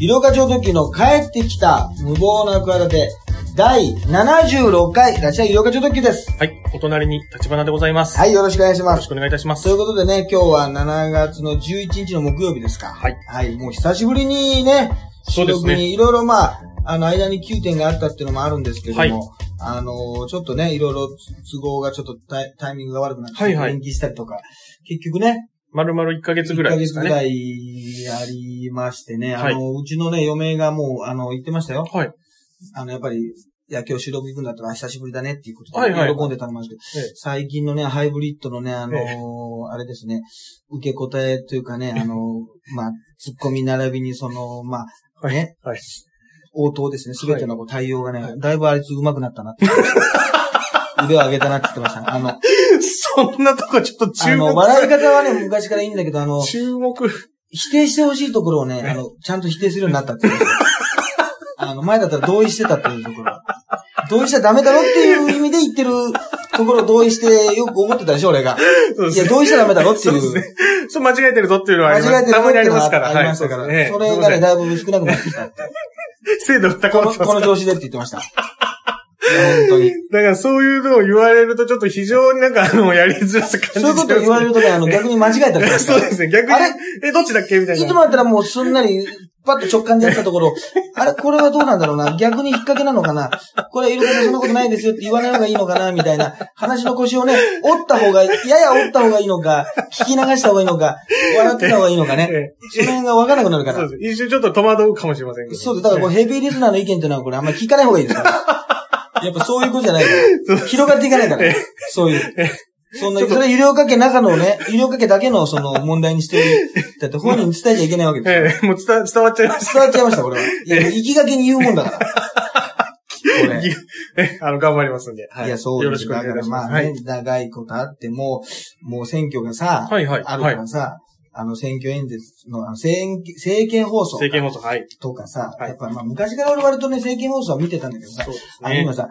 医療課長時の帰ってきた無謀な企て、第76回、ラジオ医療課長特急です。はい。お隣に立花でございます。はい、よろしくお願いします。よろしくお願いいたします。ということでね、今日は7月の11日の木曜日ですか。はい。はい、もう久しぶりにね、そうですね収録にいろいろまあ、あの、間に9点があったっていうのもあるんですけども、はいあの、ちょっとね、いろいろ都合がちょっとタイタイミングが悪くなって、はいはい延期したりとか、結局ね、丸々1ヶ月ぐらいですか1ヶ月ぐらね。いありましてね、はいあの、うちのね、嫁がもう、あの、言ってましたよ。はい。あの、やっぱり、いや、今日収録行くんだったら久しぶりだねっていうことで、はいはい喜んでたんですけど、ええ最近のね、ハイブリッドのね、あのーえあれですね、受け答えというかね、あのーまあ、ツッコミ並びにその、まあ、はいね、はい。応答ですね、すべてのこう対応がね、はいだいぶあいつ上手くなったなって。腕を上げたなって言ってました。あの、そんなとこちょっとあの。笑い方はね、昔からいいんだけど、あの、注目。否定してほしいところをね、あの、ちゃんと否定するようになったっていう。あの、前だったら同意してたっていうところ。同意しちゃダメだろっていう意味で言ってるところを同意してよく思ってたでしょ、俺が。いや。同意しちゃダメだろっていう。そうですね。そう、間違えてるぞっていうのはあります。間違えてるたまにありのますから。ありましたから。はいそれがね、だいぶ少なくなってきたって。精度が高まっ。この調子でって言ってました。本当に。だからそういうのを言われるとちょっと非常になんかあの、やりづらさ感じそういうことを言われるとね、あの、逆に間違えたり そうですね。逆にあれ、え、どっちだっけ？みたいな。いつもだったらもうすんなり、パッと直感でやってたところ、あれ、これはどうなんだろうな？逆に引っ掛けなのかな？これ、いることそんなことないですよって言わない方がいいのかな？みたいな話の腰をね、折った方が、やや折った方がいいのか、聞き流した方がいいのか、笑ってた方がいいのかね。えその辺が分からなくなるから。そうです。一瞬ちょっと戸惑うかもしれませんけど。そうです。だからこうヘビーリスナーの意見っていうのはこれあんまり聞かない方がいいですから。やっぱそういうことじゃないから。広がっていかないから。そういう。そんな、それ医療科系中のね、医療科系だけのその問題にしてる。だって本人に伝えちゃいけないわけですよ。ええ、もう伝伝わっちゃいました。伝わっちゃいました、これは。いや、行きがけに言うもんだから。あの、頑張りますんで。はいや、そうよろしくお願いしま。ますあね、はい。長いことあっても、もう選挙がさ、はいはい。あるはい。からさ、あの選挙演説の、あの政政見放送政見放送、はい。とかさ、はいやっぱまあ昔から俺割とね、政見放送は見てたんだけどさそう、ですねあの今。さ、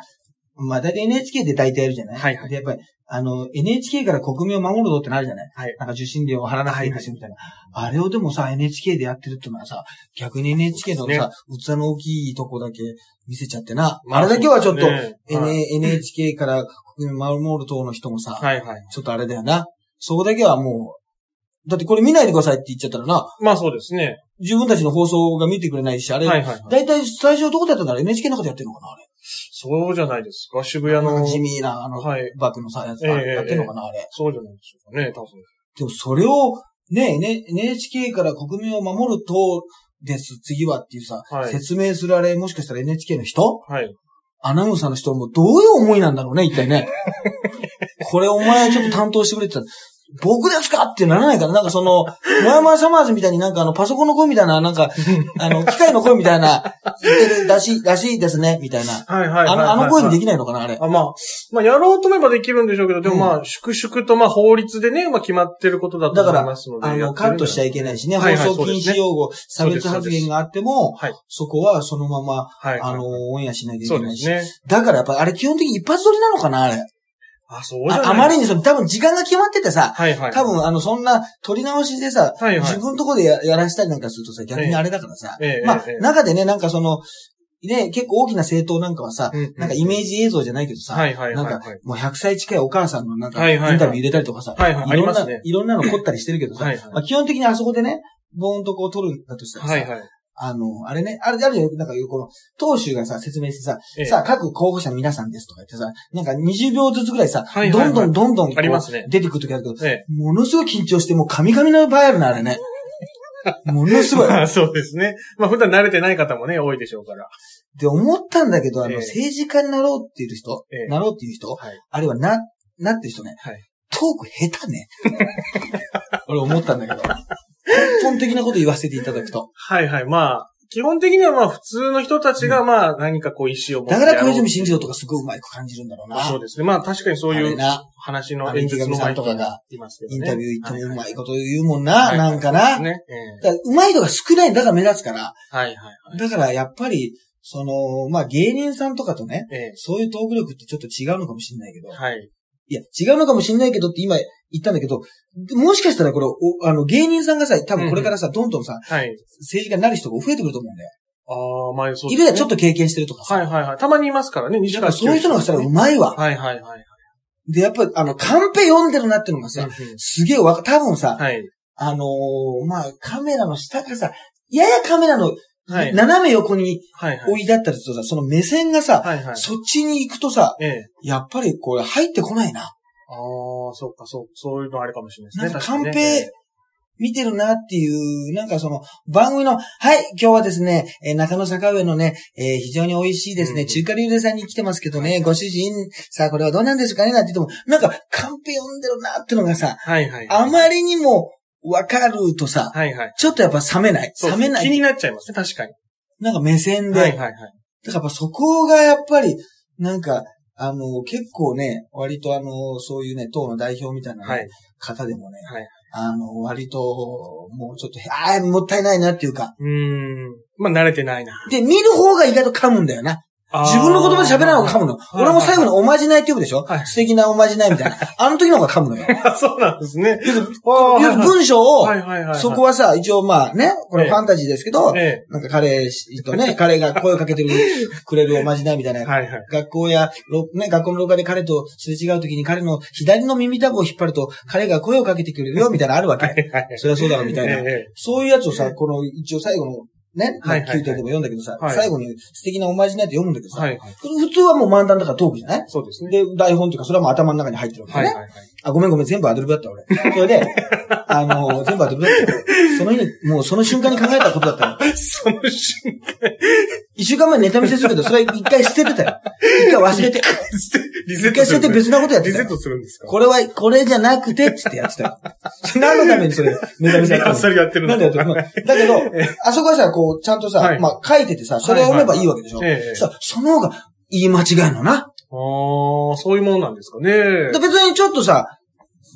まあ大体 NHK で大体やるじゃない？はいはいで、やっぱり、あの、NHK から国民を守るぞってなるじゃない？はい。なんか受信料を払わなくていいですよみたいな。あれをでもさ、NHK でやってるってのはさ、逆に NHK のさ、器の大きいとこだけ見せちゃってな。あれだけはちょっと、ね NHK から国民を守る党の人もさ、はいはい。ちょっとあれだよな。そこだけはもう、だってこれ見ないでくださいって言っちゃったらな、まあそうですね。自分たちの放送が見てくれないし、あれ、はいはいはい。だいたい最初どこでやったんだろう ?NHK の中でやってるのかなあれ。そうじゃないですか。渋谷の。なんか地味な、あの、はい。バックのさ、やつ、えやってるのかなあれ。そうじゃないでしょうかね、多分。でもそれを、ね、ね NHK から国民を守る党です、次はっていうさ、はい説明するあれ、もしかしたら NHK の人？はい。アナウンサーの人もどういう思いなんだろうね、一体ね。これお前ちょっと担当してくれって言ったら、僕ですか？ってならないから、なんかその、モヤモヤサマーズみたいになんかあの、パソコンの声みたいな、なんか、あの、機械の声みたいな、言ってるらしい、らしいですね、みたいな。はいはいはいはい。あの、あの声にでききないのかな、あれ。あ、まあ、まあ、やろうと思えばできるんでしょうけど、でもうんまあ、粛々とまあ、法律でね、まあ、決まってることだと思だからいますので。あの、カットしちゃいけないしね、放送禁止用語、差別発言があっても、はい。そこはそのまま、はい。あの、オンエアしなきゃいけないし。そうですね。だからやっぱあれ基本的に一発撮りなのかな、あれ。あ、そうああまりにその、多分時間が決まっててさ、はいはい。多分あの、そんな撮り直しでさ、はいはい。自分のとこでややらしたりなんかするとさ、逆にあれだからさ、ええまあええ、中でね、なんかその、ね、結構大きな政党なんかはさ、うんうん。なんかイメージ映像じゃないけどさ、はいはいはいはい。なんか、もう100歳近いお母さんのなんか、イはいはいはい。ンタビュー入れたりとかさ、はいはいありろんな、ね。いろんなの凝ったりしてるけどさ、はいはい。まあ、基本的にあそこでね、ボーンとこう撮るんだとしたらさ、はいはい。あの、あれね、あれ、あるよ、なんか、この、党首がさ、説明してさ、ええさあ、各候補者皆さんですとか言ってさ、なんか20秒ずつぐらいさ、はいはいはいどんどんどんどんありますね出てくるときあるけど、えものすごい緊張して、もう神々の場合あるな、あれね。ものすごえ。い。まあ、そうですね。まあ、普段慣れてない方もね、多いでしょうから。で、思ったんだけど、あの、ええ政治家になろうっていう人、ええなろうっていう人、はい。あるいはな、なってる人ね、はい。トーク下手ね。俺思ったんだけど。根本的なこと言わせていただくと。はいはい。まあ、基本的にはまあ、普通の人たちがまあ、何かこう、意思を持ってだから小泉進次郎とかすごいうまいく感じるんだろうな。そうですね。まあ、確かにそういう話の演説の池上さんとかが。インタビュー行ってもうまいここと言うもんな、なんかな。うまい人が少ないんだから目立つから。えはいはいはい。だからやっぱり、その、まあ芸人さんとかとね、えそういうトーク力ってちょっと違うのかもしれないけどえ、はい。いや、違うのかもしんないけどって今言ったんだけど、もしかしたらこれ、おあの、芸人さんがさ、多分これからさ、どんどんさ、はい。政治家になる人が増えてくると思うんだよ。ああ、まあそういるやん、ちょっと経験してるとかさ。はいはいはい。たまにいますからね、西やっぱ川そういう人のがしたらうまいわ。はいはいはい。で、やっぱあの、カンペ読んでるなってのがさ、うんすげえわか、多分さ、はい。あのーまあ、カメラの下がさ、ややカメラのはい。斜め横にはいはい。置いてあったりするとさ、その目線がさ、はいはい。そっちに行くとさ、ええ。やっぱりこれ入ってこないな。ああ、そうか、そう、そういうのあるかもしれないですね。なんかカンペ見てるなっていう、なんかその番組の、はい、今日はですね、えー中野坂上のね、えー非常に美味しいですね、うん中華料理屋さんに来てますけどね、ご主人、さあこれはどうなんですかねなんて言っても、なんかカンペ読んでるなってのがさ、はいはい。あまりにもわかるとさ、はいはい。ちょっとやっぱ冷めない。そう冷めない。気になっちゃいますね、確かに。なんか目線で。はいはいはい。だからやっぱそこがやっぱり、なんか、あの、結構ね、割とあの、そういうね、党の代表みたいなね、はい。方でもね、はい。あの、割と、もうちょっと、ああ、もったいないなっていうか。うーん。まあ慣れてないな。で、見る方が意外と噛むんだよな。自分の言葉で喋らない方が噛むの。はい俺も最後におまじないって言うでしょ？はい素敵なおまじないみたいな。あの時の方が噛むのよ。あそうなんですね。文章を。そこはさ、一応まあね、これええファンタジーですけど、ええ。なんか彼とね、彼が声をかけてる、くれるおまじないみたいな。はいはい。学校や、ろね、学校の廊下で彼とすれ違う時に彼の左の耳たぶを引っ張ると、彼が声をかけてくれるよ、みたいなのあるわけ。はいはい。そりゃそうだろ、みたいな。ええそういうやつをさ、この一応最後のね、はいはいはい9点でも読んだけどさ、はい最後に素敵なおまじないって読むんだけどさ、はいはい。普通はもう漫談だからトークじゃない？そうですね。で、台本っていうか、それはもう頭の中に入ってるわけね。はいはいはい。あ、ごめんごめん、全部アドリブだった俺。それで、あの、全部アドリブだったよ。その日に、もうその瞬間に考えたことだったよ。その瞬間、一週間前にネタ見せするけど、それ一回捨ててたよ。一回忘れて。リセ一回捨てて別なことやってリセッ。トするんですか？これは、これじゃなくて、つってやってたよ。何のためにそれ、ネタ見せやあっのさりやってるなんでやってるの？だけど、あそこはさ、こう、ちゃんとさ、はいまあ、書いててさ、それを読めばいいわけでしょ？その方が言い間違いのな。ああ、そういうものなんですかね。で別にちょっとさ、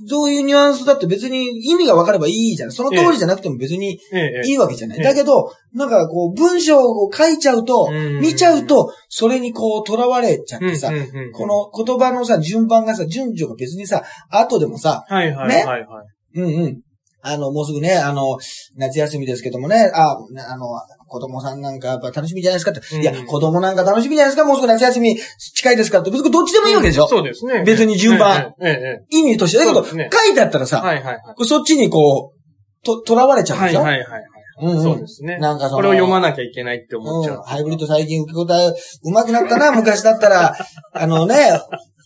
どういうニュアンスだって別に意味が分かればいいじゃん。その通りじゃなくても別にええ。いいわけじゃない。ええだけど、なんかこう、文章を書いちゃうと、うん見ちゃうと、それにこう、囚われちゃってさ、こ、の言葉のさ、順番がさ、順序が別にさ、後でもさ、はいはいねはいはい。うんうん。あの、もうすぐね、あの、夏休みですけどもね、あ、あの、子供さんなんかやっぱ楽しみじゃないですかって。うんいや、子供なんか楽しみじゃないですかもうすぐ夏休み近いですからって。別にどっちでもいいわけでしょ、そうですね。別に順番。えええええ意味として。だけど、ね書いてあったらえ。さ、はいはいはい。そっちにこう、と、囚われちゃうんでしょ、はいはいはいはい。うんうんそうですね。なんかそのこれを読まなきゃいけないって思っちゃうん。う。ハイブリッド最近受け答え上手くなったな、昔だったら、あのね、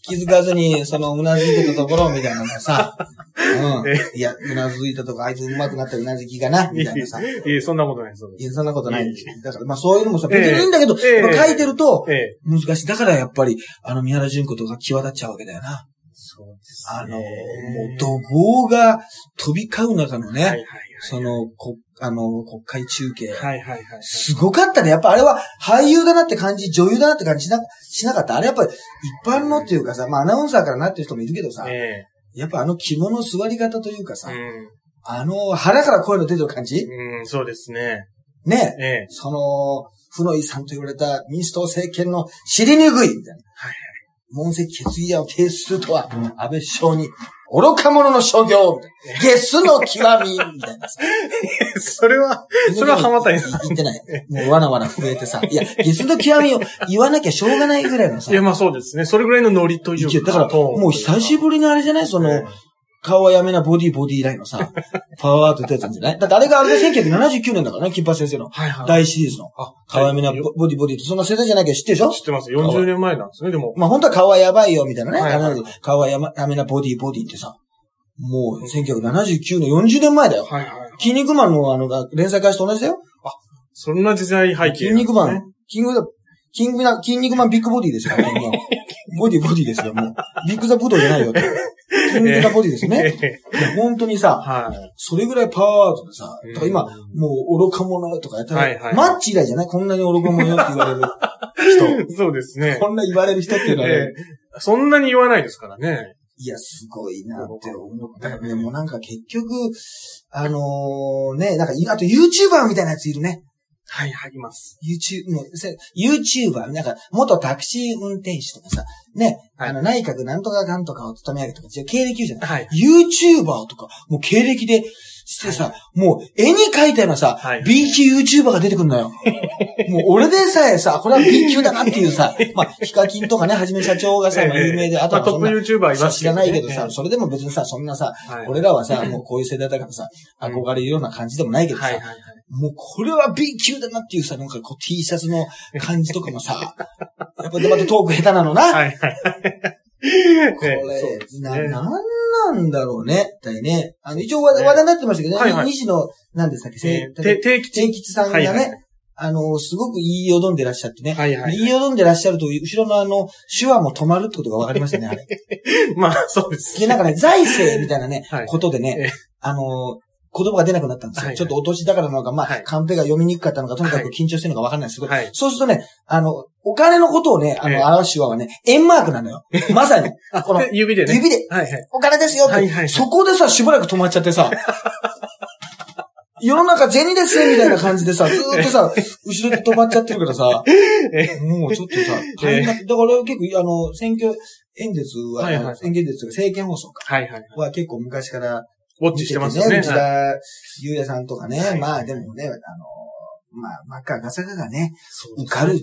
気づかずに、その、うなずいてたところみたいなのがさ、うん。いや、うなずいたとこ、あいつ上手くなったうなずきがな、みたいなさ。いいえ、そんなことない。そうですや、そんなことないだから、まあそういうのもさ、ええ別にいいんだけど、書いてると、ええ。難しい。だからやっぱり、あの、宮原淳子とか際立っちゃうわけだよな。そうですあの、もう、怒号が飛び交う中のね、その、こ、あの、国会中継。はい。はいはいはい。すごかったね。やっぱあれは俳優だなって感じ、女優だなって感じしな、しなかった。あれやっぱり一般のっていうかさ、まあアナウンサーからなってる人もいるけどさ、えやっぱあの肝の座り方というかえ。さ、うあの腹から声の出てる感じ？ん。うん、そうですね。ねええ。その、負の遺産と言われた民主党政権の尻拭いみたいな。はい問責決議案を提出するとは、安倍首相に、愚か者の所業。ゲスの極みみたいなさ。それは、それは浜谷さん。言ってない。もうわなわな震えてさ。いや、ゲスの極みを言わなきゃしょうがないぐらいのさ。いや、まあそうですね。それぐらいのノリといういやだから、もう久しぶりにあれじゃない？その、顔はやめなボディボディラインのさ、パワーアウトってやつなんじゃない？だってあれがあれで1979年だからね、金八先生のはいはい。大シリーズの。あ、顔はやめなボボディボディって、そんな世代じゃなきゃ知ってるでしょ？知ってます。40年前なんですね、でも。まあ本当は顔はやばいよ、みたいなね。はいはい顔はやめなボディボディってさ、もう1979年40年前だよ。はいはい。筋肉マンのあのが連載開始と同じだよ。そんな時代背景、筋肉マン。。キング、キングな、筋肉マンビッグボディですよ。もうボディボディですよ、もう。ビッグザブドウじゃないよって。筋肉なボディですよね。本当にさ、はい。それぐらいパワーアウトでさ、うんだから今、もう愚か者とかやったら、はいはいマッチ以来じゃない？こんなに愚か者よって言われる人。そうですね。こんな言われる人っていうのはね、ええそんなに言わないですからね。いや、すごいなって思ったよね。もうなんか結局、あのーね、なんか、あと YouTuber みたいなやついるね。はい、はい、います。YouTube、もう YouTuber、なんか、元タクシー運転手とかさ、ね、はいあの、内閣なんとかかんとかを務め上げとか、経歴言うじゃない。はい。YouTuber とか、もう経歴でしてさ、もう絵に描いたようなさ、はい B 級 YouTuber が出てくるのよ。もう俺でさえさ、これは B 級だなっていうさ、まあ、ヒカキンとかね、はじめ社長がさ、まあ有名で、あとはそんなまあトップ YouTuber います知らないけどさ、それでも別にさ、そんなさ、はい俺らはさ、もうこういう世代だからさ、憧れるような感じでもないけどさ、はい。もうこれは B 級だなっていうさ、なんかこう T シャツの感じとかもさ、やっぱでまたトーク下手なのな。はいはいはい。これな、ねなんなんだろうね。一体ね。あの、一応話題になってましたけどね、はいはい西野、なんでしたっけ、えー定期千吉さんがね、あの、すごく言いよどんでらっしゃってね。はいはい言いよどんでらっしゃると、後ろのあの、手話も止まるってことが分かりましたね、あれ。まあ、そうです。で、なんかね、財政みたいなね、はいことでえねえ、あの、言葉が出なくなったんですよ。はいはいちょっとお年だからなのか、まあ、はいカンペが読みにくかったのか、とにかくはい緊張してるのか分かんないですけど、はい。そうするとね、あの、お金のことをね、あの、ええ表す手話はね、円マークなのよ。まさに。こので指でね。指で、はいはい。お金ですよって。はいはいはいそこでさ、しばらく止まっちゃってさ、世の中銭ですねみたいな感じでさ、ずーっとさ、後ろで止まっちゃってるからさ、えもうちょっとさ、大変な、だから結構、あの、選挙演説は、はいはい選挙演説というか政見放送か、はいはい。は結構昔からウォッチしてますよね。内田祐也さんとかね、はいまあでもね、あの、まあ、真っ赤ガサガがね、受かる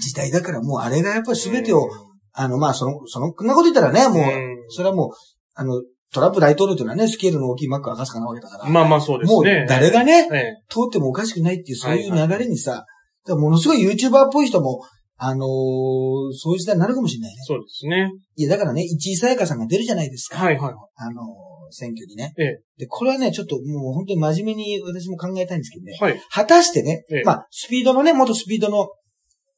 時代だから、もうあれがやっぱり全てを、あの、まあ、その、その、こんなこと言ったらね、もう、うんそれはもう、あの、トランプ大統領というのはね、スケールの大きいマック赤坂なわけだから、まあまあそうですもうね。誰がね、ええ。通ってもおかしくないっていう、そういうはい流れにさ、ものすごい YouTuber っぽい人も、あのーそういう時代になるかもしれないね。そうですね。いや、だからね、市井さやかさんが出るじゃないですか。はいはい。あのー選挙にね。ええで、これはね、ちょっともう本当に真面目に私も考えたいんですけどね。はい。果たしてね、ええまあ、スピードのね、元スピードの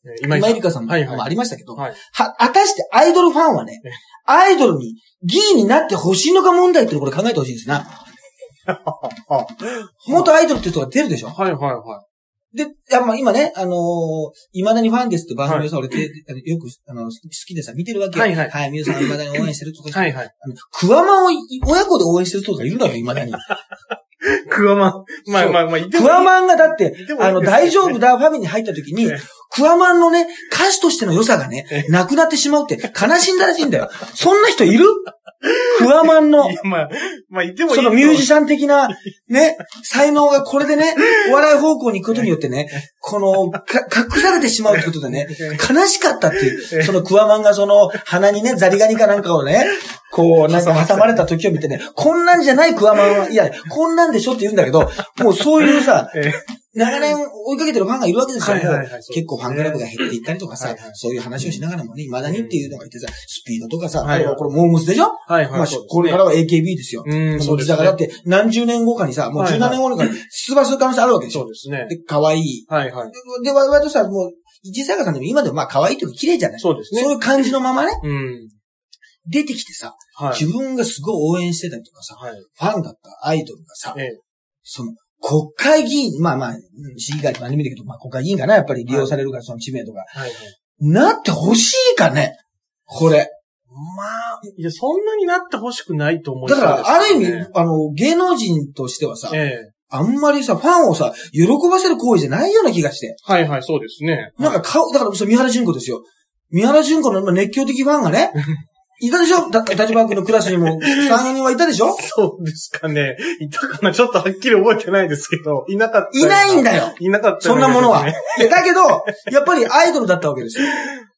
え今井里香さんもはいはいありましたけど、はい。は、果たしてアイドルファンはねええ、アイドルに議員になってほしいのか問題っていうのをこれ考えてほしいですな。あ 元アイドルって人が出るでしょ？はいはいはで、いや、まあ今ね、あのー未だにファンですって番組をさ、俺て、あのよく、あの、好きでさ、見てるわけよ。はいはいはい、皆さん未だに応援してるとか。い。はいはい。あの、クワマンをい親子で応援してる人がいるのよ、未だに。クワマン。まあまあまあ、クワマンがだってあの、大丈夫だファミリーに入った時にええ、クワマンのね、歌手としての良さがね、なくなってしまうって悲しんだらしいんだよ。そんな人いる？クワマンのまあ、まあ、いてもいい。そのミュージシャン的な、ね、才能がこれでね、お笑い方向に行くことによってね、この、か、隠されてしまうってことでね、悲しかったっていう、そのクワマンがその鼻にね、ザリガニかなんかをね、こう、なんか挟まれた時を見てね、こんなんじゃないクワマンは、いや、こんなんでしょって言うんだけど、もうそういうさ、ええ長年追いかけてるファンがいるわけですよ。はいはいはいもう結構ファンクラブが減っていったりとかさ、はいはいそういう話をしながらもね、未だにっていうのがいてさ、スピードとかさ、はこれモームスでしょ？はいはい。まあこれからは AKB ですよ。うん、そそううですね。だからだって何十年後かにさ、もう十何年後にかに出馬する可能性あるわけでしょ？そうですね。で、可愛い。はいはい。で、わ割とさ、もう、一さやかさんでも今でもまあ可愛いというか綺麗じゃないそうですね。そういう感じのままね、うん。出てきてさ、はい。自分がすごい応援してたりとかさ、はい。ファンだったアイドルがさ、ええ。その、国会議員、まあまあ、うん市議会とかアニメだけど、まあ国会議員かな、やっぱり利用されるから、その知名度が。はいはい。なってほしいかねこれ。まあ、いや、そんなになってほしくないと思いだから、ある意味ね、あの、芸能人としてはさ、ええ。あんまりさ、ファンをさ、喜ばせる行為じゃないような気がして。はいはい、そうですね。なんか顔、だから、そう、三原淳子ですよ。三原淳子のまあ熱狂的ファンがね、いたでしょ？だ立場君のクラスにも3、4人はいたでしょ？そうですかね。いたかな？ちょっとはっきり覚えてないですけど、いなかった。いないんだ。だよいなかった、そんなものは。いやだけど、やっぱりアイドルだったわけですよ。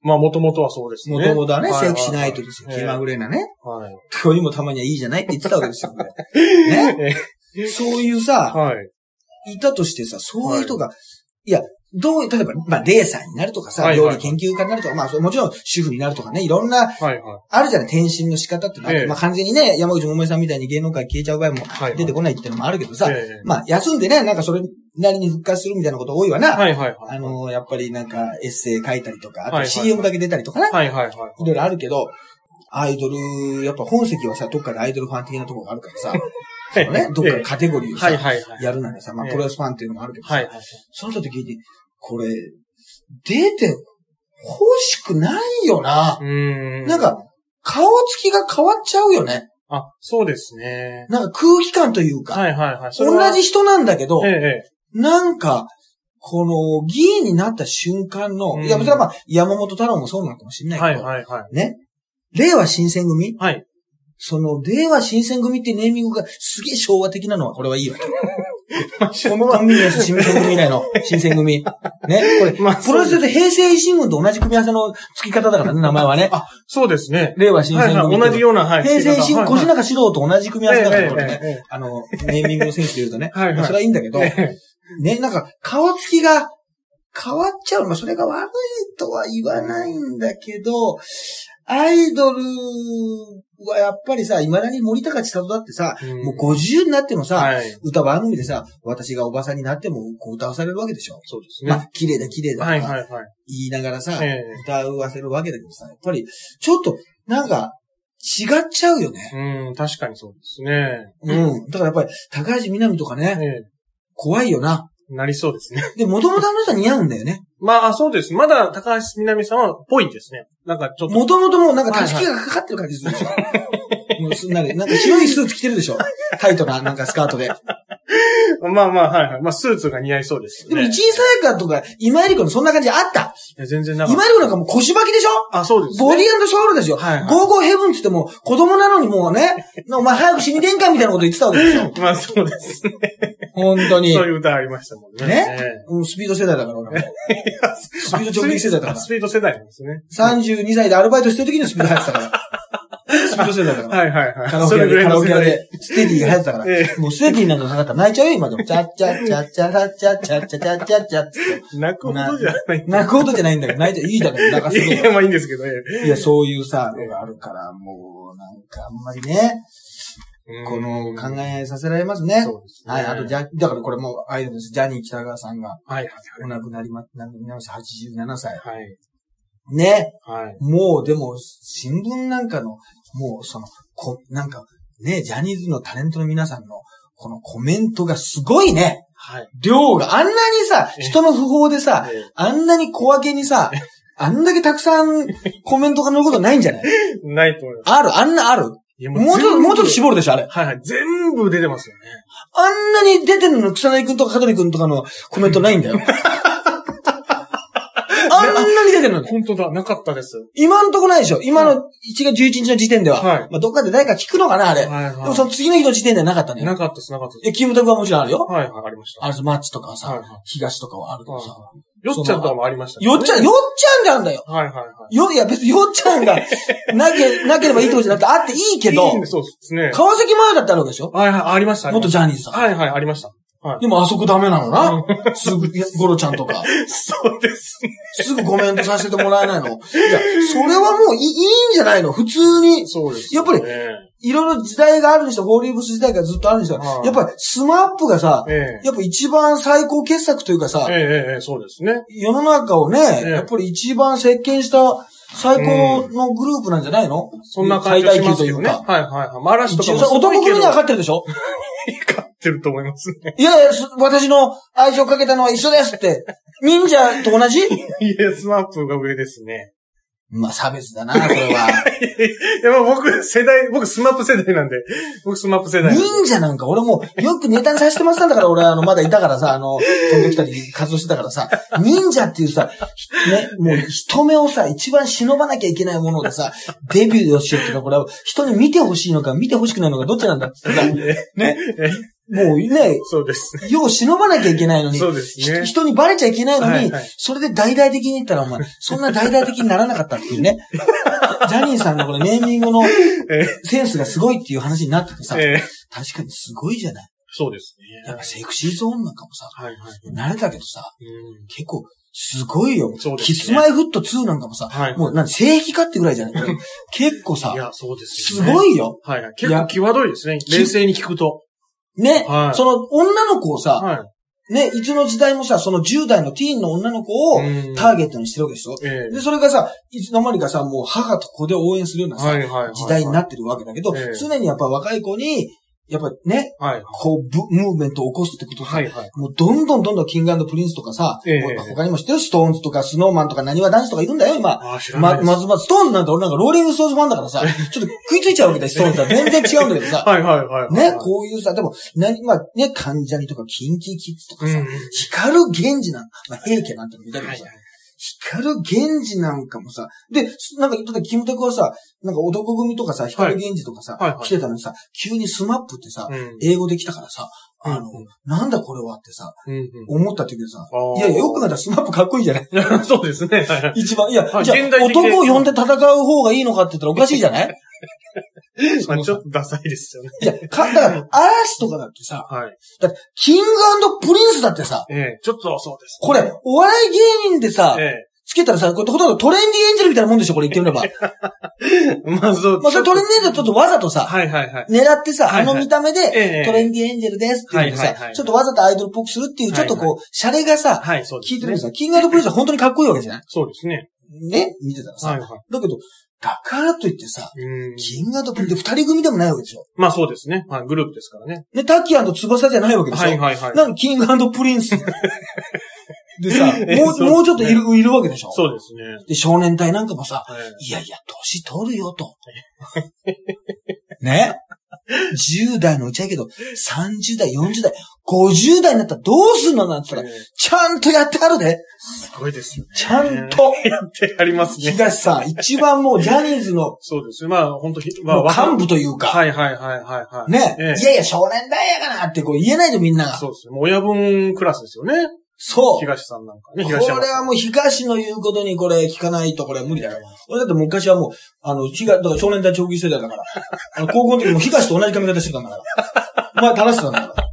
まあ、もともとはそうですね。もともとはね、はいセクシーなアイドルですよ。気まぐれなね。はい。今日にもたまにはいいじゃないって言ってたわけですよ。こ れね。えそういうさ、はい。いたとしてさ、そういう人が、いや、どう、例えば、まあ、レーサーになるとかさ、料理研究家になるとか、まあ、そもちろん主婦になるとかね、いろんな。あるじゃない、転身の仕方ってのは、ええまあ、完全にね、山口百恵さんみたいに芸能界消えちゃう場合も出てこないっていうのもあるけどさ、ええまあ、休んでね、なんかそれなりに復活するみたいなこと多いわな。はいはいはい。あの、やっぱりなんか、エッセイ書いたりとか、あと CM だけ出たりとかね、はいはいはい。いろいろあるけど、アイドル、やっぱ本籍はさ、どっかでアイドルファン的なところがあるからさ、ね、どっかでカテゴリーをさ。やるならさ、まあ、ええプロレスファンっていうのもあるけどさ。その時聞いて、これ、出て欲しくないよな。うーん。なんか、顔つきが変わっちゃうよね。あ、そうですね。なんか空気感というか、はいはいはい。同じ人なんだけど、ええええ。なんか、この議員になった瞬間の、うんいや、それはまあ、山本太郎もそうなのかもしれないけど、はいはいはい。ね。令和新選組？はい。その、令和新選組ってネーミングがすげえ昭和的なのは、これはいいわけ。コンビニエンス新選組以来の新選組。ね。これ、まあプロレスで平成維新軍と同じ組み合わせの付き方だからね、名前はね。あ、そうですね。令和新はい選組って。はい。同じような、はい。平成維新、はい小中四郎と同じ組み合わせだから、あの、ネーミングのセンスで言うとね。はいはいまあそれはいいんだけど、ええね、なんか、顔つきが変わっちゃう。まあ、それが悪いとは言わないんだけど、アイドルはやっぱりさ、未だに森高千里だってさ、うんもう50になってもさ、はい。歌番組でさ、私がおばさんになってもこう歌わされるわけでしょ。そうですね。まあ、綺麗だ綺麗だとかはいはいはい。言いながらさ、ええ歌わせるわけだけどさ、やっぱり、ちょっと、なんか、違っちゃうよね。うん、確かにそうですね。うん。だからやっぱり、高橋みなみとかね、え怖いよな。えなりそうですね。で、もともとあの人は似合うんだよね。まあ、そうです。まだ高橋みなみさんはぽいですね。なんかちょっと。もともともうなんかたすきがかかってる感じするでしょ。もうすんなりなんか白いスーツ着てるでしょ。タイトな、なんかスカートで。まあまあ、はいはい。まあ、スーツが似合いそうですよでも、ね。一位さやかとか、今井理子のそんな感じあった。いや全然なかっ今井理子なんかもう腰巻きでしょ？た。あ、そうです、ね。ボディソウルですよ。はいはいゴーゴーヘブンって言っても、子供なのにもうね、お前早く死にてんかみたいなこと言ってたわけですよ。まあ、そうですね。本当にそう。いう歌ありましたもんね。ね？ええうんスピード世代だから、俺も。スピード直撃世代だからあス。ピード世代なんですね。32歳でアルバイトしてる時にスピード流行ってたから。スピード世代だから。はいはいはい。カラオケ屋で、カラオケ屋で、ステディが流行ってたから。えもうステディなんかかかったら泣いちゃうよ、今でも。チャッチャッチャッチャラッチャッチャッチャッチャッチャッチャッ泣くほどじゃない。泣くことじゃないんだけど、泣いていいだろ、泣かせるいや、まあいいんですけど、えいや、そういうさ、のがあるから、もう、なんかあんまりね、えこの考えさせられますね。そうですね。はい、あと、じゃ、だからこれもうアイドルです。ジャニー北川さんがはいはいお亡くなりま、亡くなりました。87歳。はい。はい。ね。はい。もう、でも、新聞なんかの、もう、その、こ、なんか、ね、ジャニーズのタレントの皆さんの、このコメントがすごいね。はい。量があんなにさ、え人の訃報でさ、えあんなに小分けにさ、あんだけたくさんコメントが載ることないんじゃない？えないと思います。あるあんなあるもうちょっと、もうちょっと絞るでしょあれ。はいはい。全部出てますよね。あんなに出てるの草薙くんとか香取くんとかのコメントないんだよ。あんなに出てるのに。本当だ、なかったです。今んとこないでしょ今の1月11日の時点では。はいまあ、どっかで誰か聞くのかなあれ。はいでもその次の日の時点ではなかったね。なかったです、なかったえ、でキムタクはもちろんあるよ。す。はいはい、ありました。あれ、マッチとかはさ、はいはい東とかはあるけどさ。よっちゃんとかもありましたね。よっちゃん、よっちゃんがあるんだよ。はいはいはい。よ、いや別によっちゃんが なけ、なければいいってことじゃなくて、あっていいけどいい、ねそうですね。川崎麻世だってあるわけでしょ？はいはい、ありました。元ジャニーズさん。はいはい、ありました。はい。でもあそこダメなのな？すぐ、ゴロちゃんとか。そうですね。すぐコメントさせてもらえないの？いや、それはもういいいいんじゃないの？普通に、そうです、やっぱりいろいろ時代があるにしても、フォーリーブス時代からずっとあるにしても、はいやっぱりスマップがさ、ええ。やっぱ一番最高傑作というかさえ、え、ええ、ええ、そうですね。世の中をね、ええやっぱり一番席巻した最高のグループなんじゃないの、そんな感じがしますけどね。はいはいはい。まあ嵐とかも一応さ男組には勝勝ってるでしょ？ってると思いますね。いやいや、す私の愛情かけたのは一緒ですって。忍者と同じ？いや、スマップが上ですね。まあ差別だな、それは。いや、まあ僕、世代、僕スマップ世代なんで、僕スマップ世代。忍者なんか俺もよくネタにさせてもらってたんだから、俺はあの、まだいたからさ、あの、飛んできたり活動してたからさ、忍者っていうさ、ね、もう人目をさ、一番忍ばなきゃいけないものでさ、デビューをしようっていうのはこれは人に見てほしいのか見てほしくないのかどっちなんだってさ、ね、もうね、そうです。よう忍ばなきゃいけないのに、そうですね。人にバレちゃいけないのに、はいはいそれで大々的に言ったらお前、そんな大々的にならなかったっていうね。ジャニーさんのこれネーミングのえセンスがすごいっていう話になっててさ、ええ確かにすごいじゃない。そうですね。やっぱセクシーゾーンなんかもさ、はいはい。慣れたけどさ、うん結構すごいよ。そうですねキスマイフット2なんかもさ、はい。もうなん正規かってぐらいじゃない 結構さい、や、そうですね。ごいよ。はいはい。結構際どいですね。冷静に聞くと。ね、はい。その女の子をさ、はい。ね、いつの時代もさ、その10代のティーンの女の子をうん。ターゲットにしてるわけでしょ、ええ。で、それがさ、いつの間にかさ、もう母と子で応援するようなさ、はいはいはい。時代になってるわけだけど、ええ。常にやっぱ若い子に、やっぱね、はい。こう、ブムーブメントを起こすってことさ、はいはい。もうどんどんどんどんキングプリンスとかさ、ええもう他にも知ってるストーンズとかスノーマンとかなにわ男子とかいるんだよ、今。ああ、知らなま、いです。まずまず、ストーンズなんて俺なんかローリングストーンズファンだからさ、ちょっと食いついちゃうわけだよ、ストーンズは。全然違うんだけどさ。はいはいはい。ね、こういうさ、でも、何、まあね、関ジャニとかキンキキッズとかさ、うん。光 GENJI なん、まあ、平家なんてのもいたけどさ、光源氏なんかもさ、で、なんか、だってキムタクはさ、なんか男組とかさ、光源氏とかさ、はいはい来てたのにさ、急にスマップってさ、うん。英語で来たからさ、あの、うんうんなんだこれはってさ、うん思ったって言うけどさ、うん。いやよく考えたらスマップかっこいいじゃない？や、そうですね。はいはい一番。いや、はいじゃあ現代的で男を呼んで戦う方がいいのかって言ったらおかしいじゃない？まあちょっとダサいですよね。いや、か、だから、嵐とかだってさ、はい。だって、キングプリンスだってさ、ええ、ちょっとそうです。これ、お笑い芸人でさ、えつけたらさ、これほとんどトレンディエンジェルみたいなもんでしょ、これ言ってみれば。え。まあそう。まあ、それトレンディエンジェルちょっとわざとさ、はいはいはい。狙ってさ、はいはいあの見た目で、ええトレンディエンジェルですっていうのでさはいはいは、いちょっとわざとアイドルっぽくするっていう、ちょっとこう、シャレがさ、はい、そうです、効いてるんですよ。キングプリンスは本当にかっこいいわけじゃない？そうですね。ね？見てたらさ。はいはい。だけど、だからといってさ、うん。キングプリンスって二人組でもないわけでしょ？まあそうですね。はい、グループですからね。ね、タッキー翼じゃないわけでしょ？はいはいはい。なんかキングプリンス。でさ、もう、もうちょっといる、いるわけでしょ？そうですね。で、少年隊なんかもさ、はいいやいや、年取るよと。ね？?10 代のうちやけど、30代、40代、50代になったらどうすんのなんて言ったら、ええちゃんとやってあるで。すごいですよね。ちゃんと。やってありますね。東さん、一番もうジャニーズのそうです。まあ本当ひまあ幹部というか、はいはいはいはいはい。ね、ええいやいや、少年代やかなってこう言えないでみんなが。そうですね。もう親分クラスですよね。そう。東さんなんかね。こ東山さん。れはもう東の言うことにこれ聞かないとこれは無理だよ。俺だって昔はもう、あの、東、だから少年隊長期世代だから。あの、高校の時も東と同じ髪型してたんだから。お前正してたんだから。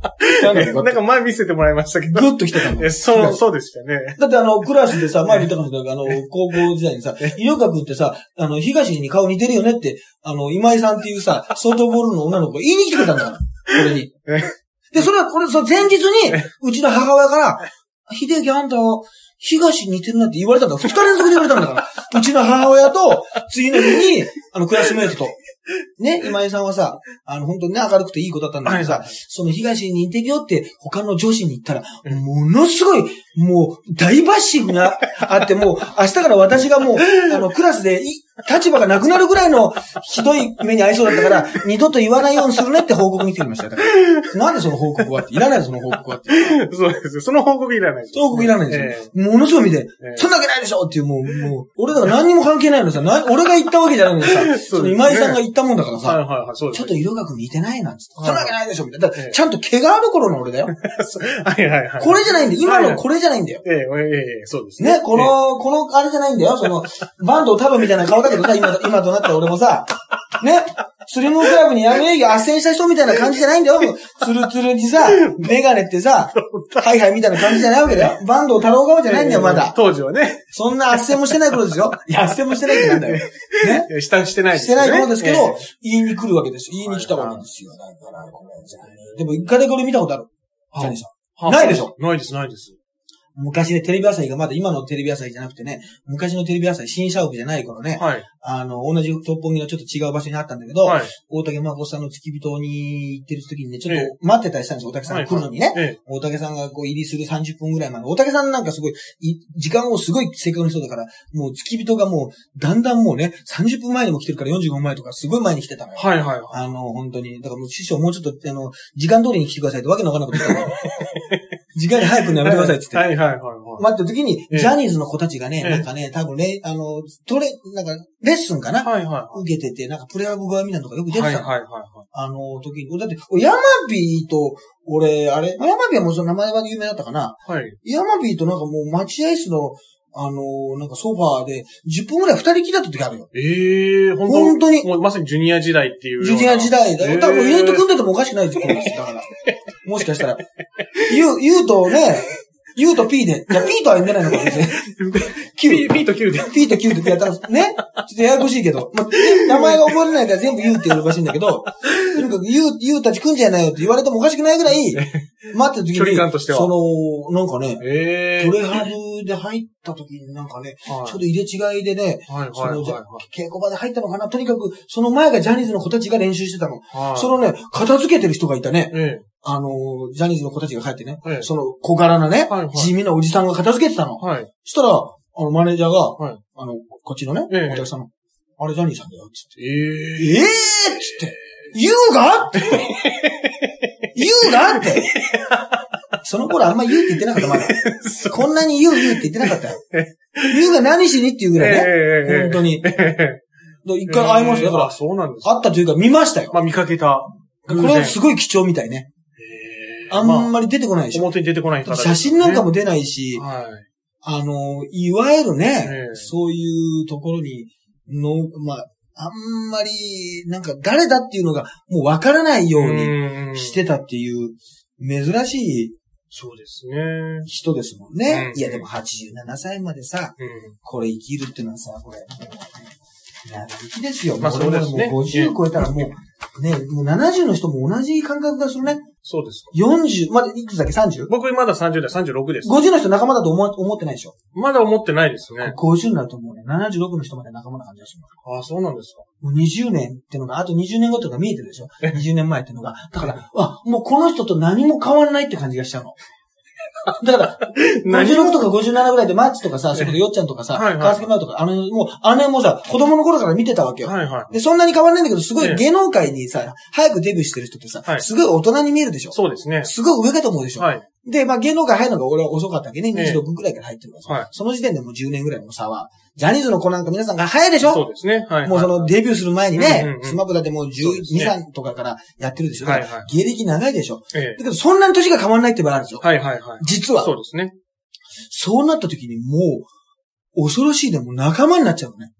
なんか前見せてもらいましたけど。グッと来てたんだえ、そう、東そうでしたよね。だってあの、クラスでさ、前に言ったかもしれないけど、あの、高校時代にさ、井岡君ってさ、あの、東に顔似てるよねって、あの、今井さんっていうさ、ソフトボールの女の子が言いに来てくれたんだから。これにえ。で、それは、これ、そう、前日に、うちの母親から、秀樹あんた、東に似てるなって言われたんだ。二日連続で言われたんだから。うちの母親と、次の日に、あの、クラスメイトと。ね、今井さんはさ、あの、本当にね、明るくていい子だったんだけどさ、その東に似てるよって他の女子に言ったら、うんものすごい、もう大バッシングがあって、もう明日から私がもう、あの、クラスでい立場がなくなるぐらいのひどい目に遭いそうだったから、二度と言わないようにするねって報告に来てきましたなんでその報告はって？いらないよその報告はって。そうですよ。その報告いらないです。報告いらないんですよ。ものすごい見て、ええそんなわけないでしょっていう、もう、もう、俺だから何にも関係ないのにさ、な俺が言ったわけじゃないのにさ、その今井さんが言ったもんだからさ、はいはいはい、そうです。ちょっと色学似てないなんつって。はいそんなわけないでしょみたいな。だからええちゃんと毛がある頃の俺だよ。はいはいはい。これじゃないんだよ。今のこれじゃないんだよ。ええ、ええ、ええ、そうですね。ね、この、このあれじゃないんだよ。その、バンドを多分みたいな顔だけどさ、今、今となったら俺もさ、ね、スリムクラブにやめ営業斡旋した人みたいな感じじゃないんだよ。ツルツルにさ、メガネってさ、ハイハイみたいな感じじゃないわけだよ。バンドを太郎側じゃないんだよ、まだ。当時はね。そんな斡旋もしてない頃ですよ。いや、斡旋もしてないってなんだよ。ね。え下してないしてない頃ですけどええ、言いに来るわけですよ。言いに来たわけですよ。だから、これ、ジャニー。でも、一回だけ俺見たことある。ジャニーさん。ないでしょ？ないです、ないです。昔ね、テレビ朝日がまだ今のテレビ朝日じゃなくてね、昔のテレビ朝日新社屋じゃない頃ね、はい。あの、同じ六本木のちょっと違う場所にあったんだけど、はい。大竹誠さんの付き人に行ってる時にね、ちょっえと待ってたりしたんですよ、大竹さんが来るのにね。ええ。大竹さんがこう入りする30分ぐらい前の、大竹さんなんかすごい、い時間をすごい正確にそうだから、もう付き人がもう、だんだんもうね、30分前にも来てるから45分前とかすごい前に来てたのよ。はいはいはい。あの、本当に。だからもう師匠もうちょっと、あの、時間通りに来てくださいってわけのわかんないこと言ったの。時間に早くやめてくださいって言って。はいはいはいはい。待ってる時に、ええジャニーズの子たちがね、ええなんかね、多分ね、あの、トレ、なんか、レッスンかな？はいは受けてて、なんかプレハブ側みたいなのがよくい。出てたの。はいはいはいはい。あの、時に。だって、ヤマビーと、俺、あれ、ヤマビーはもうその名前は有名だったかな？はい。ヤマビーとなんかもう待合室の、あの、なんかソファーで、10分ぐらい二人きりだった時あるよ。ええ、本当？本当にもうまさにジュニア時代っていう。ジュニア時代だ多分、ユーと組んでてもおかしくない時期です。だから。もしかしたら。 you、you とね、 you と P で。いや、P とは呼んでないのかもしれない。P。P と Q で。P と Q でやったら、ねちょっとややこしいけど。まあ、名前が覚えれないから全部 U って呼ばしいんだけど、とにかく U、U たち来んじゃないよって言われてもおかしくないぐらい、待ってる時に、距離感としてはその、なんかね、ええ。トレハブで入った時になんかね、はいちょうど入れ違いでね、はいそのじゃ稽古場で入ったのかな？とにかく、その前がジャニーズの子たちが練習してたの。はい。そのね、片付けてる人がいたね。えあの、ジャニーズの子たちが帰ってね。ええその小柄なね、はいはい地味なおじさんが片付けてたの。え。はい。そしたら、あの、マネージャーが、はいあの、こっちのね、ええお客さんの、あれジャニーさんだよ、つって。ええ。ええー、っつって。言うがって。言うがって。その頃あんま言うって言ってなかった、まだ。こんなに言う言うって言ってなかったよ。ゆうが何しにっていうぐらいね。ええ本当に。ええ一回会いましたよ。だかあ、ら、そうなんですか。会ったというか見ましたよ。まあ見かけた。これはすごい貴重みたいね。あんままり出てこないでしょ。表に出てこない写真なんかも出ないし、はい。あの、いわゆるね、ええそういうところに、の、まあ、あんまり、なんか誰だっていうのがもうわからないようににしてたっていう、珍しいそうですね。人ですもんね。うんいやでも87歳までさ、うん。これ生きるっていうのはさ、これ、長生きですよ。まあそうですねもう50超えたらもう、ね、もう70の人も同じ感覚がするね。そうですか。40、まだいくつだっけ ?30?50 僕まだ30代、36です。の人仲間だと思思ってないでしょ？まだ思ってないですね。?50 になるともうね、76の人まで仲間な感じがするの。ああ、そうなんですか。もう20年ってのが、あと20年後ってのが見えてるでしょ ?20 年前ってのが。だから、あ、もうこの人と何も変わらないって感じがしちゃうの。だから、56とか57ぐらいでマッチとかさ、そこでよっちゃんとかさ、はいはい川崎マとか、あの、もう、あのもさ、子供の頃から見てたわけよ。はいはい。で、そんなに変わらないんだけど、すごええい芸能界にさ、早くデビューしてる人ってさ、はいすごい大人に見えるでしょそうですね。すごい上かと思うでしょ、はい。で、まあ芸能界入るのが俺は遅かったわけね。ええ26くらいから入ってるからさ、はいその時点でもう10年ぐらいの差は、ジャニーズの子なんか皆さんが早いでしょ？そうですね。はい。もうそのデビューする前にうんうんねう、んスマブラでもう12、そうですね3とかからやってるでしょ、はいはい芸歴長いでしょ？ええだけどそんなに年が変わらないって場合あるんですよ。はいはいはい。実は。そうですね。そうなった時にもう、恐ろしいでもう仲間になっちゃうのね。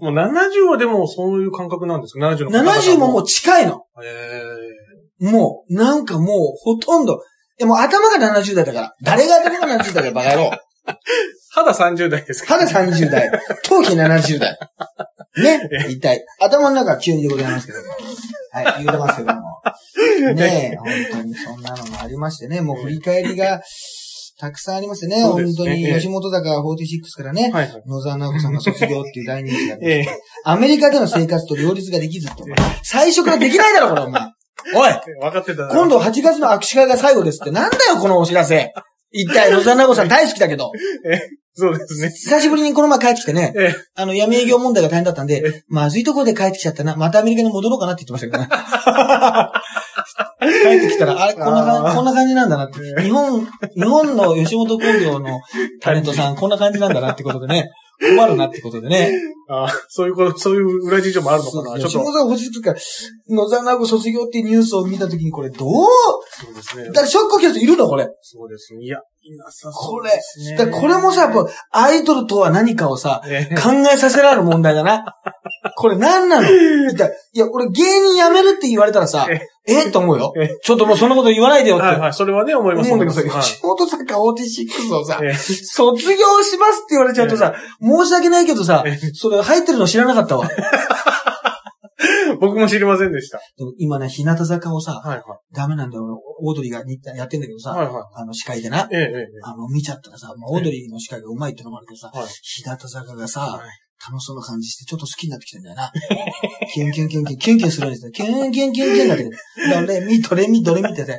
も もう70はでもそういう感覚なんですか ?70 う、の方々70ももう近いの。えもう、なんかもう、ほとんど、いやもう頭が70代だから。誰が頭が70代だよ、バカ野郎。え 肌30代ですか肌30代、頭皮70代。ね、一体。頭の中は急にでございますけども。はい、言うてますけども。ねえ、本当にそんなのもありましてね、もう振り返りが、たくさんありますね。すね本当に、ええ吉本坂46からね、はいはい。野沢直子さんが卒業っていう大人気がありまええして、アメリカでの生活と両立ができずって、お前最初からできないだろ、これ、お前。おい分かってたな今度8月の握手会が最後ですって、なんだよ、このお知らせ。一体、野沢直子さん大好きだけど。そうですね。久しぶりにこの前帰ってきてね、ええあの、闇営業問題が大変だったんでえ、まずいところで帰ってきちゃったな。またアメリカに戻ろうかなって言ってましたけどね。帰ってきたら、あれ、こんな感じ、こんな感じなんだなって。え日本、日本の吉本興業のタレントさん、こんな感じなんだなってことでね。困るなってことでね。ああそういうこと、そういう裏事情もあるのかなちょっと。吉本が欲しいから、野沢直子卒業っていうニュースを見たときに、これどう？そうですねだ。からショックを受ける人いるの？これ。そうですね。いや、いなさこれそうですね。だからこれもさ、やっぱ、アイドルとは何かをさ、ええ考えさせられる問題だな。これ何なの？いや、いや、俺芸人辞めるって言われたらさ、えと思うよえ。ちょっともうそんなこと言わないでよって。はいはい。それはね、思います。思うんだけどさ、はい吉本坂46をさ、ええ卒業しますって言われちゃうとさ、申し訳ないけどさえ、それ入ってるの知らなかったわ。僕も知りませんでした。でも今ね、日向坂をさ、はいはい。ダメなんだよ。オードリーがやってんだけどさ、はいはい。あの司会でな。えええええあの、見ちゃったらさ、まあ、オードリーの司会がうまいってのもあるけどさ、はい日向坂がさ、はい楽しそうな感じして、ちょっと好きになってきてんだよな。キュンキュンキュンキュン、キュンキュンするんですよ。キュンキュンキュンキュンだってね。ドレミ、ドレミ、ドレミってね。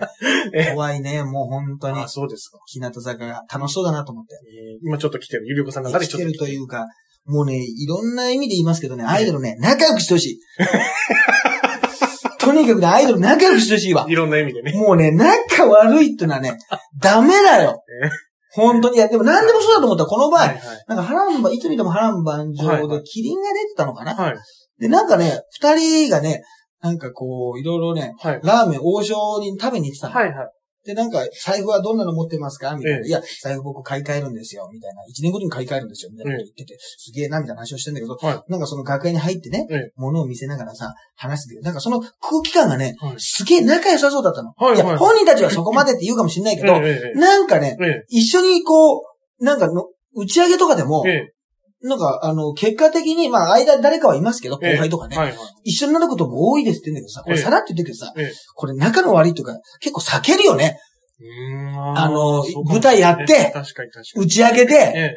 え怖いね、もう本当にあ、。そうですか。日向坂が楽しそうだなと思って。えー今ちょっと来てる、ゆりこさんの中でちょっと生きてるというか、もうね、いろんな意味で言いますけどね、アイドルね、仲良くしてほしい。とにかくね、アイドル仲良くしてほしいわ。いろんな意味でね。もうね、仲悪いってのはね、ダメだよえ？本当に。いや、でも何でもそうだと思った。この場合、はいなんか波乱万、いつにでも波乱万丈はいはいでキリンが出てたのかな、はい。で、なんかね、二人がね、なんかこう、いろいろね、はい。ラーメン王将に食べに行ってたの。はいはい。で、なんか、財布はどんなの持ってますか？みたいな。ええ。いや、財布僕買い替えるんですよ。みたいな。一年ごとに買い替えるんですよ。みたいな。こと言ってて、すげえな、みたいな話をしてんだけど、はなんかその楽屋に入ってね、ええ。物を見せながらさ、話してて、なんかその空気感がね、はい。すげえ仲良さそうだったの。はいはい。や、本人たちはそこまでって言うかもしれないけど、ええ。なんかね、ええ。一緒にこう、なんかの、打ち上げとかでも、ええなんか、あの、結果的に、まあ、間誰かはいますけど、後輩とかね、はいはい。一緒になることも多いですって言うんだけどさ、これええさらって言ってるけどさ、ええこれ仲の悪いとか、結構避けるよね。あの舞台やって。打ち上げえで、え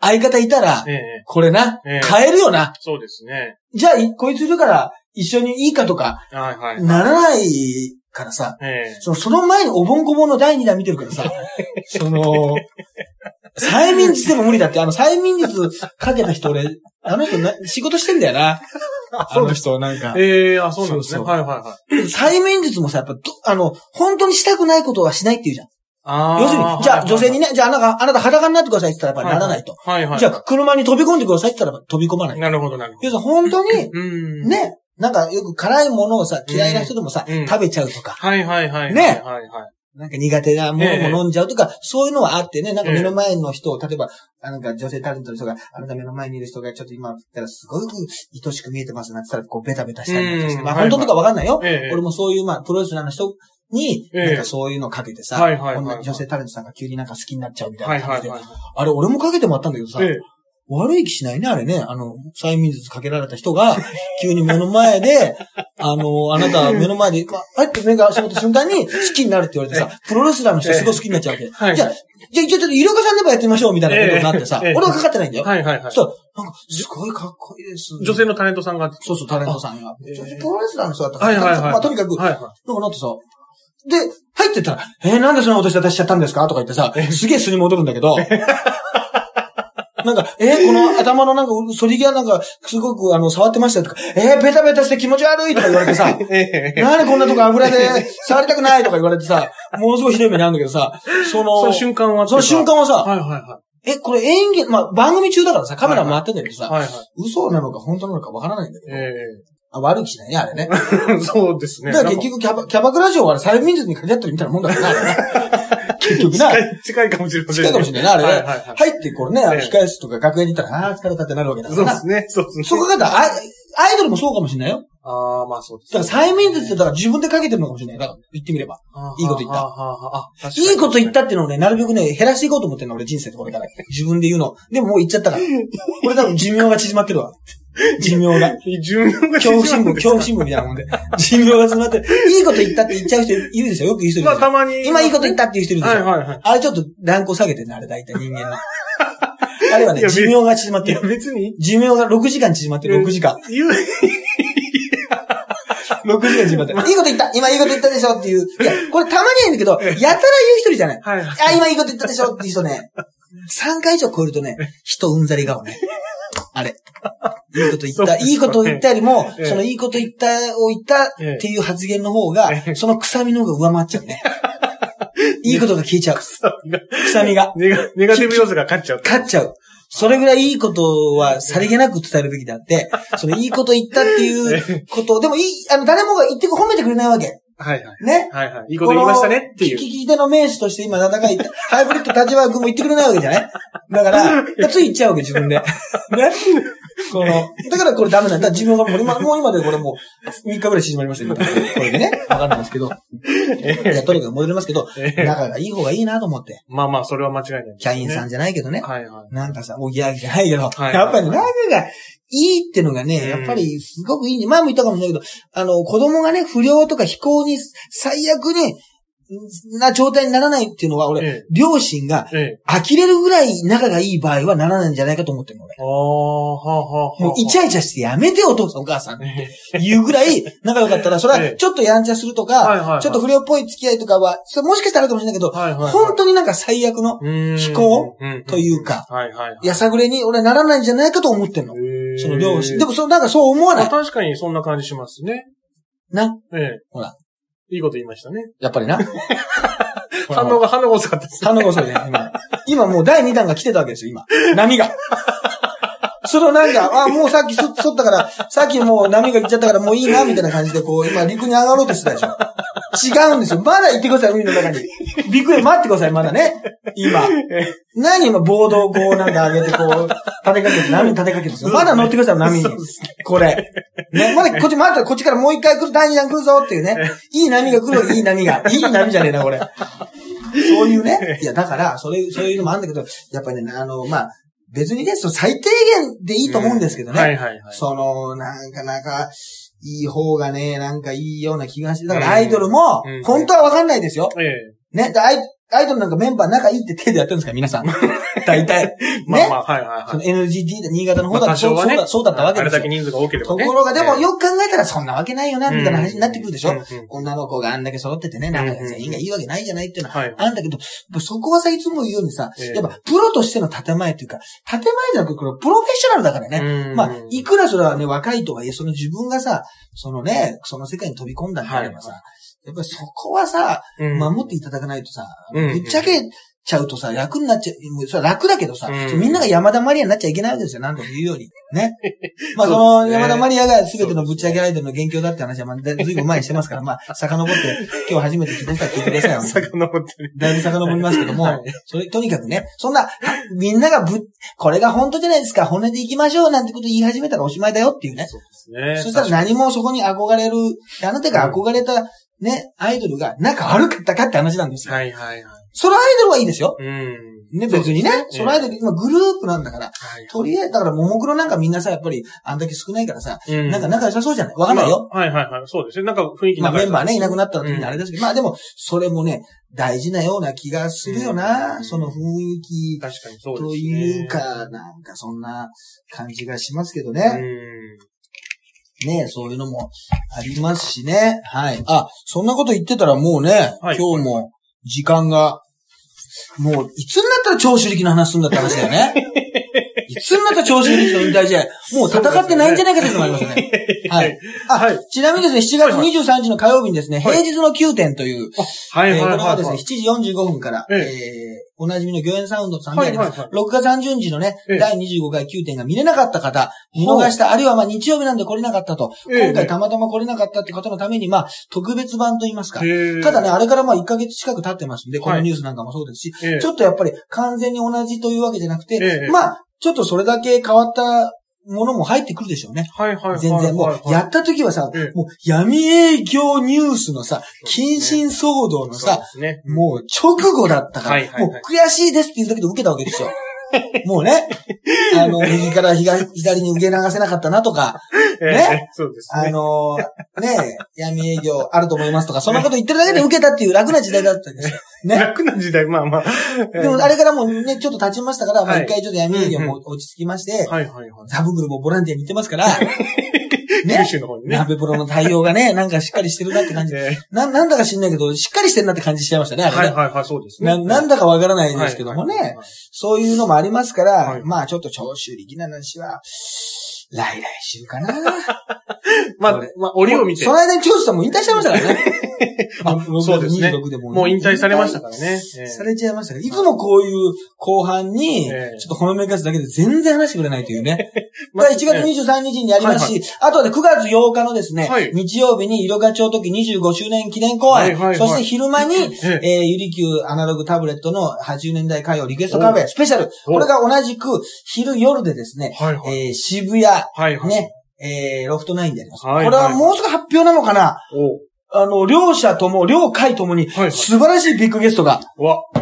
相方いたらええ、ええこれなええ、変えるよな。そうですね。じゃあ、いこいついるから、一緒にいいかとか。ならないからさ、ええそのその前におぼんこぼんの第2弾見てるからさ、その、催眠術でも無理だって、あの催眠術かけた人俺、あの人な仕事してんだよな。あの人なんか。ええあ、そうなんですね。そうそうはいはいはい。催眠術もさ、やっぱど、あの、本当にしたくないことはしないって言うじゃん。あー要するに、じゃあ女性にね、じゃああなた、あなた裸になってくださいって言ったらやっぱりならないと。はいはい。じゃあ車に飛び込んでくださいって言ったら飛び込まない。なるほど、なるほ要するに本当に。ね、なんかよく辛いものをさ、嫌いな人でもさ、うん食べちゃうとか、はいはいはい。ねはいはい。なんか苦手なものも飲んじゃうとか、そういうのはあってね、なんか目の前の人を、例えば、あなんか女性タレントの人が、あなた目の前にいる人がちょっと今言ったらすごく愛しく見えてますなんて言ったら、こうベタベタしたりなんかして、まあ本当とかわかんないよ。ええ俺もそういう、まあ、プロレスラーの人に、ええなんかそういうのをかけてさ、女性タレントさんが急になんか好きになっちゃうみたいな感じで。はいはいはい。あれ、俺もかけてもらったんだけどさ、ええ。悪い気しないね、あれね。あの、催眠術かけられた人が、急に目の前で、あの、あなた目の前で、まあ、あって目が閉まった瞬間に好きになるって言われてさ、プロレスラーの人すごい好きになっちゃうわけ。はいじゃあ、じゃあ、ちょっと、イルカさんでもやってみましょうみたいなことになってさ、俺はかかってないんだよ。はいはいはい。そう、なんか、すごいかっこいいです。女性のタレントさんが。そうそう、タレントさんが。プロレスラーの人だったから、はいはいはい。まあ、とにかく、はいはなんかなってさ、で、入ってったら、えー、なんでそんなことして私しちゃったんですか？とか言ってさ、すげえ素に戻るんだけど、なんか、えー、この頭のなんか、反り際なんか、すごくあの、触ってましたよとか、えー、ベタベタして気持ち悪いとか言われてさ。なんでこんなとこ油で触りたくないとか言われてさ、ものすごいひどい目にあるんだけどさ、その、その瞬間はその瞬間はさ、はいはいはえ、これ演技、まあ、番組中だからさ、カメラ回ってんだけどい。さ、はいはい。嘘なのか本当なのかわからないんだけど、えあ悪い気しないね、あれね。え。そうですね。だから結局キャバ、キャバクラ嬢は催眠術にかけ合ってるみたいなもんだからな、あれね。結局な。近い、近いかもしれませんね。近いかもしれないな、あれね。はいはいはい。入って、これね、控室とか学園に行ったら、ああ、疲れたってなるわけだからな。そうですね。そうですね。そこがだ、アイドルもそうかもしれないよ。ああ、まあそうですだから催眠術ってだから自分でかけてるのかもしれない。だから言ってみれば。いいこと言ったいいこと言ったっていうのをね、なるべくね、減らしていこうと思ってんの、俺人生でこれから。自分で言うの。でももう言っちゃったから。これ多分寿命が縮まってるわ。寿命が。寿命が恐怖新聞、縮まるんですか恐怖新聞みたいなもんで。寿命が縮まってる。いいこと言ったって言っちゃう人いるでしょよく言う人いるまあたまに。今いいこと言ったっていう人いるでしょはいはいはい。あれちょっとランクを下げてんね、あれ大体人間の。あれはいね、や寿命が縮まってる。別に、寿命が6時間縮まってる、6時間。言う、6時間縮まってる。いいこと言った今いいこと言ったでしょっていう。いや、これたまにはいいんだけど、やたら言う一人じゃない。はい。あ、今いいこと言ったでしょっていう人ね、3回以上超えるとね、人うんざり顔ね。あれ。いいこと言った。いいことを言ったよりも、ええそのいいこと言ったを言ったっていう発言の方がえ、えその臭みの方が上回っちゃうね。いいことが消えちゃう。が臭みが。ネガ、ネガティブ要素が勝っちゃう。勝っちゃう。それぐらいいいことはさりげなく伝えるべきであって、そのいいこと言ったっていうこと、でもいい、あの、誰もが言って褒めてくれないわけ。はいはい。ね。はいはい。いいこと言いましたねっていう。聞き手の名手として今、戦い、ハイブリッド立場君も言ってくれないわけじゃない？だから、つい言っちゃうわけ、自分で。ね。この、だからこれダメなんだ。自分がもう今、もう今でこれもう3日ぐらい縮まりましたこれでね。わかんないですけど。いや、とにかく戻りますけど、ええ仲がいい方がいいなと思って。まあまあ、それは間違いない。キャインさんじゃないけどね。はいはい。なんかさ、おぎやはぎじゃないけど、はいやっぱり仲がいいってのがね、うん。やっぱりすごくいいんで、前も言ったかもしれないけど、あの、子供がね、不良とか非行に最悪に、な状態にならないっていうのは、俺、ええ両親がええ。呆れるぐらい仲がいい場合はならないんじゃないかと思ってるの、俺。ああ、はあはあはあ。もうイチャイチャしてやめてよ、お父さんお母さん。え言うぐらい仲良かったら、それええはちょっとやんちゃするとか、ちょっと不良っぽい付き合いとかは、それもしかしたらあるかもしれないけど、はいはいはい。本当になんか最悪の非行うんというか。やさぐれに俺ならないんじゃないかと思ってんの。その両親。でも、そう、なんかそう思わない。まあ確かにそんな感じしますね。な。ええ。ほら。いいこと言いましたね。やっぱりな。反応が、反応が遅かったです。反応が遅いね、今。今もう第2弾が来てたわけですよ、今。波が。それをなんか、あ、もうさっきそ、そったから、さっきもう波が来ちゃったからもういいな、みたいな感じで、こう、今陸に上がろうとしてたでしょ。違うんですよ。まだ行ってください、海の中に。陸へ待ってください、まだね。今。何今、ボードをこうなんか上げて、こう、立てかけて、波に立てかけてですよ。まだ乗ってください、波に。これ。ね、まだこっち、まだこっちからもう一回来る、第二弾来るぞっていうね。いい波が来る、いい波が。いい波じゃねえな、これ。そういうね。いや、だから、それ、そういうのもあるんだけど、やっぱりね、あの、まあ、別にね、その最低限でいいと思うんですけどね。はいはいはい。その、なんか、なんか、いい方がね、なんかいいような気がして、だからアイドルもうん、本当はわかんないですよ。ええ。ね、でアイアイドルなんかメンバー仲いいって手でやってるんですか、皆さん。大体。ね。まあまあ、はいはいそのはい。NGT で新潟の方まあだとそうだ、そうだったわけですよあれだけ。人数が多ければね。ところが、でもええよく考えたらそんなわけないよな、みたいな話になってくるでしょ？女の子があんだけ揃っててね、仲が全員がいいわけないじゃないっていうのははい。あるんだけど、そこはさ、いつも言うようにさ、ええやっぱプロとしての建前というか、建前じゃなくて、プロフェッショナルだからね。うんまあ、いくらそれはね、若いとはいえ、その自分がさ、そのね、その世界に飛び込んだんであればさ、やっぱりそこはさ、うん守っていただかないとさ、うんぶっちゃけちゃうとさ、楽になっちゃう、それは楽だけどさ、うんみんなが山田マリアになっちゃいけないわけですよ、何度も言うように。ね。まあその山田マリアが全てのぶっちゃけアイドルの元凶だって話は、まあ、ずいぶん前にしてますから、まあ、遡って、今日初めて聞いた人は聞いてくださいよ。遡ってる。だいぶ遡りますけども、はいそれ、とにかくね、そんな、はみんながぶ、これが本当じゃないですか、骨で行きましょうなんてこと言い始めたらおしまいだよっていうね。そうですね。そしたら何もそこに憧れる、あなたが憧れたね、アイドルが仲悪かったかって話なんですよ。はいはいはい。そのアイドルはいいですよ。うん。ね、別にね。そそうのアイドル、今グループなんだから、はいとりあえず、だから、ももクロなんかみんなさ、やっぱり、あんだけ少ないからさ、うんなんか仲良さそうじゃない？わかんないよ。まあはいはいはい。そうですね。なんか雰囲気まあメンバーね、いなくななった時にあれですけど、まあでも、それもね、大事なような気がするよな、うんその雰囲気確かにそうですね。というか、なんかそんな感じがしますけどうね。ん。ねそういうのもありますしね。はい。あ、そんなこと言ってたらもうね、はい今日も時間が、もう、いつになったら長州力の話するんだって話だよね。いつになったら長州力の引退試合、もう戦ってないんじゃないかというのもありますよね。はい。あ、はい。ちなみにですね、7月23日の火曜日にですね、はい。平日の9点という、はいはいはい。えーこれがですね、7時45分から、ええ。ーおなじみの魚園サウンドさんであります。はいはいはい。6月30日のね、ええ。第25回9点が見れなかった方、見逃した、あるいはまあ日曜日なんで来れなかったと、ええ。今回たまたま来れなかったって方のために、まあ、特別版と言いますか。ただね、、あれからまあ1ヶ月近く経ってますんで、このはい。ニュースなんかもそうですし、ええ。ちょっとやっぱり完全に同じというわけじゃなくて、ええ。まあ、ちょっとそれだけ変わったものも入ってくるでしょうね。はいはいはいはい。全然もう、やった時はさ、ええもう闇営業ニュースのさ、謹慎騒動のさ。もう直後だったから、はいはいはいもう悔しいですっていうだけで受けたわけですよ。もうね、あの、右から左左に受け流せなかったなとか、ええねそうですあね。のね、闇営業あると思いますとか、そんなこと言ってるだけで受けたっていう楽な時代だったんですよ。ね。楽な時代、まあまあ。でもあれからもうね、ちょっと経ちましたから、まあはい一回ちょっと闇営業も落ち着きまして、はいはいはい。ザブグルもボランティアに行ってますから、九ね。州の方にね。鍋プロの対応がね、なんかしっかりしてるなって感じ。えな、なんだか知んないけど、しっかりしてるなって感じしちゃいましたね、あれね。えはいはいはい、そうですね。な、なんだかわからないですけどもね、はいはいはいそういうのもありますから、はいまあちょっと長州力な話は、来来週かな。まあまあ、折を見てそ。の間に長州さんも引退しちゃいましたからね。あそうですね。26でももう引退されましたからね。ええされちゃいましたから、いつもこういう後半に、ちょええっとほのめかすだけで全然話してくれないというね。まあまあ1月23日にやりますし、あとで9月8日のですね、はい。日曜日に色が超時25周年記念公演、そして昼間に、ええ。ーゆりきゅうアナログタブレットの80年代歌謡リクエストカフェスペシャル。お。これが同じく昼夜でですね、は。えー渋谷。ね、えーロフトナインであります。これはもうすぐ発表なのかな？おあの、両者とも、両会ともに、はいはい。素晴らしいビッグゲストが、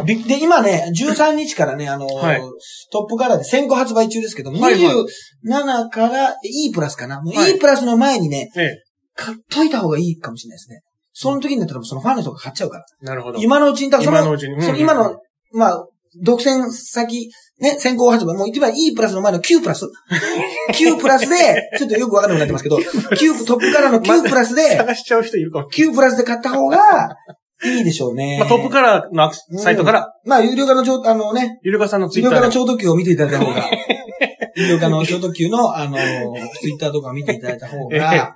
で、今ね、13日からね、あのーはい。トップカラーで先行発売中ですけども、はいはい。27から E プラスかな。もうはい E プラスの前にね、ええ。買っといた方がいいかもしれないですね。その時になったらそのファンの人が買っちゃうから。なるほど。今のうちに、だから今のうちに。うん。その今の、まあ、独占先、ね、先行発売、もう一番 E プラスの前の Q プラス ?Q プラスで、ちょっとよくわかんなくなってますけど、Q、トップカラーの Q プラスで、探しちゃう人いるかも。Q プラスで買った方が、いいでしょうね。まあ、トップカラーのアクセサイトから、まあ、有料化のちょ、あのね、ゆるかさんのツ有料化のイッターで。超特急を見ていただいた方が、有料化の超特急の、あの、ツイッターとか見ていただいた方が、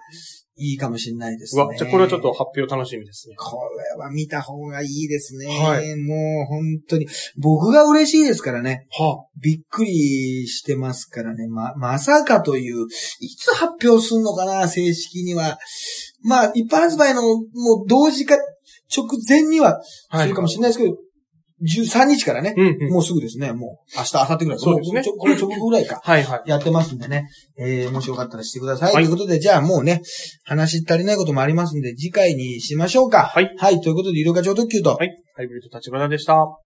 いいかもしれないですね。うわ、じゃあこれはちょっと発表楽しみですね。これは見た方がいいですね。はいもう本当に、僕が嬉しいですからね。はびっくりしてますからね。ま、まさかという、いつ発表するのかな、正式には。まあ、一般発売のもう同時か直前にはあ。するかもしれないですけど、13日からね、うんうん。もうすぐですね、もう明日、明後日ぐらい。そうですねもこの直後ぐらいか。はいはい。やってますんでね。えー、もしよかったらしてください。はいということで、じゃあもうね、話足りないこともありますんで、次回にしましょうか。はい。はい、ということで、色が超特急と、はい。ハイブリッド立花でした。